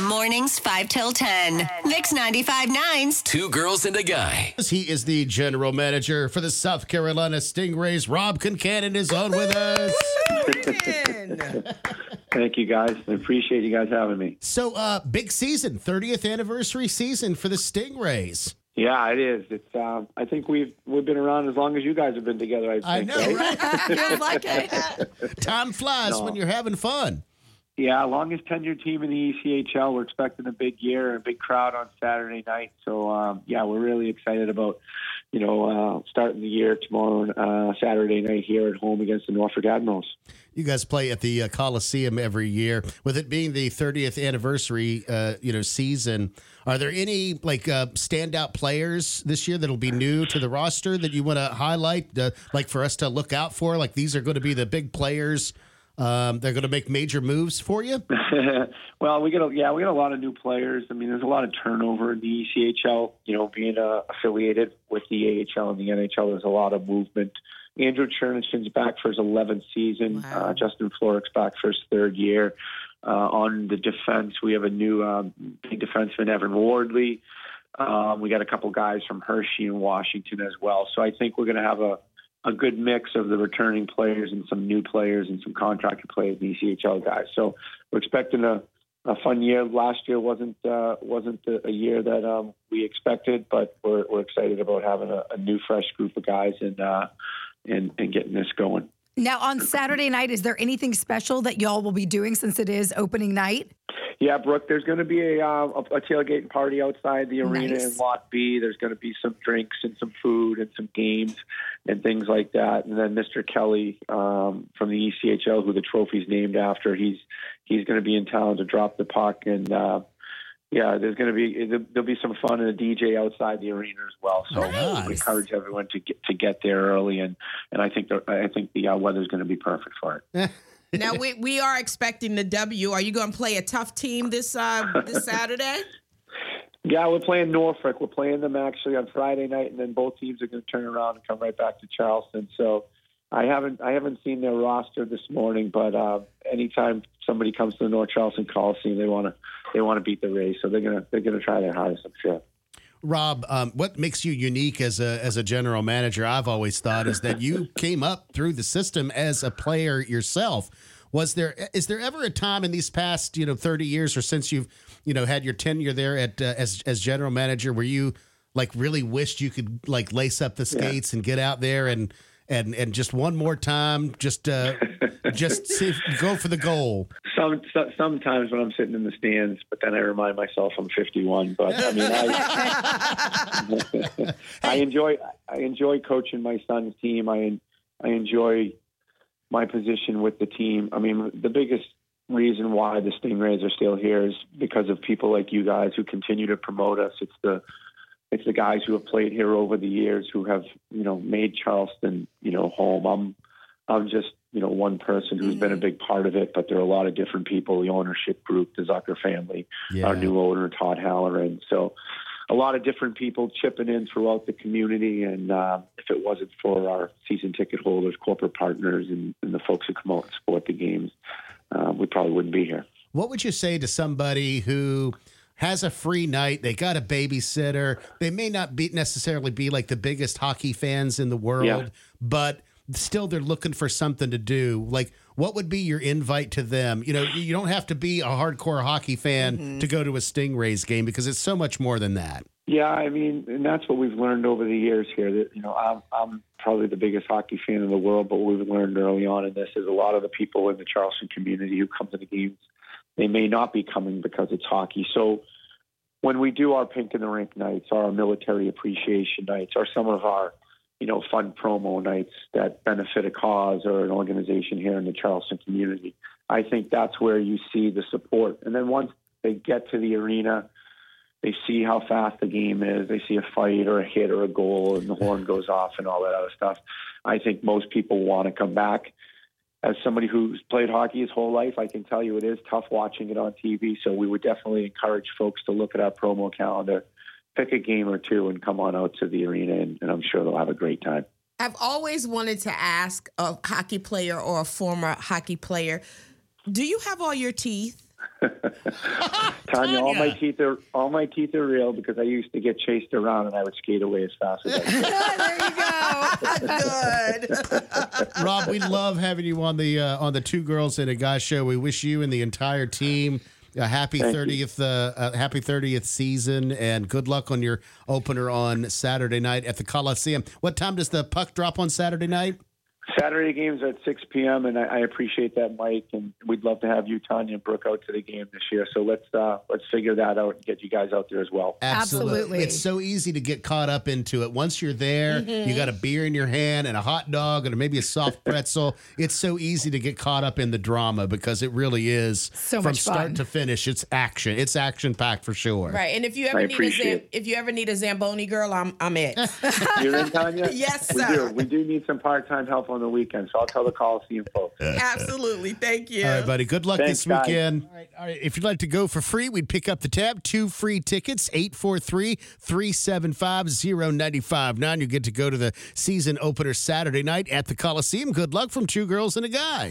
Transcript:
Mornings 5 till 10. Mix 95.9's Two girls and a guy. He is the general manager for the South Carolina Stingrays. Rob Concannon is on with us. Thank you, guys. I appreciate you guys having me. So, uh, big season, 30th anniversary season for the Stingrays. Yeah, it is. It's. Um, I think we've we've been around as long as you guys have been together. I, I think, know, right? right? Feels like it. Time flies No. when you're having fun. Yeah, longest tenured team in the ECHL. We're expecting a big year, a big crowd on Saturday night. So um, yeah, we're really excited about you know uh, starting the year tomorrow, uh, Saturday night here at home against the Norfolk Admirals. You guys play at the uh, Coliseum every year. With it being the 30th anniversary, uh, you know, season, are there any like uh, standout players this year that'll be new to the roster that you want to highlight, uh, like for us to look out for? Like these are going to be the big players. Um, they're going to make major moves for you. well, we get a, yeah, we got a lot of new players. I mean, there's a lot of turnover in the ECHL. You know, being uh, affiliated with the AHL and the NHL, there's a lot of movement. Andrew Cherniwchan's back for his 11th season. Wow. Uh, Justin Florek's back for his third year. Uh, on the defense, we have a new um, big defenseman, Evan Wardley. Um, we got a couple guys from Hershey and Washington as well. So I think we're going to have a a good mix of the returning players and some new players and some contracted players, the ECHL guys. So we're expecting a, a fun year. Last year wasn't uh, wasn't a, a year that um, we expected, but we're, we're excited about having a, a new, fresh group of guys and uh, and and getting this going. Now, on Saturday night, is there anything special that y'all will be doing since it is opening night? Yeah, Brooke. There's going to be a, uh, a a tailgating party outside the arena Nice. in Lot B. There's going to be some drinks and some food and some games and things like that. And then Mr. Kelly um, from the ECHL, who the trophy's named after, he's he's going to be in town to drop the puck. And uh, yeah, there's going to be there'll be some fun and a DJ outside the arena as well. So Nice. we encourage everyone to get to get there early. And and I think the, I think the uh, weather's going to be perfect for it. Now we we are expecting the W. Are you going to play a tough team this uh this Saturday? Yeah, we're playing Norfolk. We're playing them actually on Friday night, and then both teams are going to turn around and come right back to Charleston. So I haven't I haven't seen their roster this morning, but uh, anytime somebody comes to the North Charleston Coliseum, they want to they want to beat the Rays, so they're gonna they're gonna try their hardest. I'm sure. Rob, um, what makes you unique as a as a general manager? I've always thought is that you came up through the system as a player yourself. Was there is there ever a time in these past you know thirty years or since you've you know had your tenure there at uh, as as general manager where you like really wished you could like lace up the skates and get out there and and and just one more time just uh just see, go for the goal. Some so, sometimes when I'm sitting in the stands, but then I remind myself I'm 51. But I mean, I I enjoy I enjoy coaching my son's team. I I enjoy my position with the team. I mean, the biggest reason why the Stingrays are still here is because of people like you guys who continue to promote us. It's the it's the guys who have played here over the years who have you know made Charleston you know home. I'm I'm just you know one person who's been a big part of it, but there are a lot of different people. The ownership group, the Zucker family, our new owner Todd Halloran. So a lot of different people chipping in throughout the community. And uh, if it wasn't for our season ticket holders, corporate partners, and, and the folks who come out and support the games, uh, we probably wouldn't be here. What would you say to somebody who has a free night? They got a babysitter. They may not be necessarily be like the biggest hockey fans in the world, Yeah. but still they're looking for something to do. Like, what would be your invite to them? You know, you don't have to be a hardcore hockey fan mm-hmm. to go to a Stingrays game because it's so much more than that. Yeah, I mean, and that's what we've learned over the years here. That you know, I'm I'm probably the biggest hockey fan in the world, but what we've learned early on in this is a lot of the people in the Charleston community who come to the games, they may not be coming because it's hockey. So when we do our pink in the rink nights, our military appreciation nights, or some of our you know fun promo nights that benefit a cause or an organization here in the Charleston community, I think that's where you see the support. And then once they get to the arena they see how fast the game is. They see a fight or a hit or a goal, and the horn goes off and all that other stuff. I think most people want to come back. As somebody who's played hockey his whole life, I can tell you it is tough watching it on TV. So we would definitely encourage folks to look at our promo calendar, pick a game or two, and come on out to the arena, and, and I'm sure they'll have a great time. I've always wanted to ask a hockey player or a former hockey player, do you have all your teeth? Tanya, all my teeth are all my teeth are real because I used to get chased around and I would skate away as fast as I could. there you go. Good. Rob, we love having you on the uh, on the Two Girls and a Guy show. We wish you and the entire team a happy thirtieth uh, uh, happy thirtieth season, and good luck on your opener on Saturday night at the Coliseum. What time does the puck drop on Saturday night? Saturday games at 6 p.m. and I, I appreciate that, Mike. And we'd love to have you, Tanya, and Brooke out to the game this year. So let's uh, let's figure that out and get you guys out there as well. Absolutely. It's so easy to get caught up into it. Once you're there, you got a beer in your hand and a hot dog and maybe a soft pretzel. it's so easy to get caught up in the drama because it really is So from much start to finish. It's action. It's action packed for sure. Right, and if you ever I need a Zam- if you ever need a Zamboni girl, I'm I'm it. You're in, Tanya? Yes, we sir. do. We do need some part-time help on the weekend, so I'll tell the Coliseum folks. Absolutely, thank you. All right, buddy. Good luck Thanks, this weekend. All right, all right. If you'd like to go for free, we'd pick up the tab. Two free tickets, 843 375 0959. You get to go to the season opener Saturday night at the Coliseum. Good luck from two girls and a guy.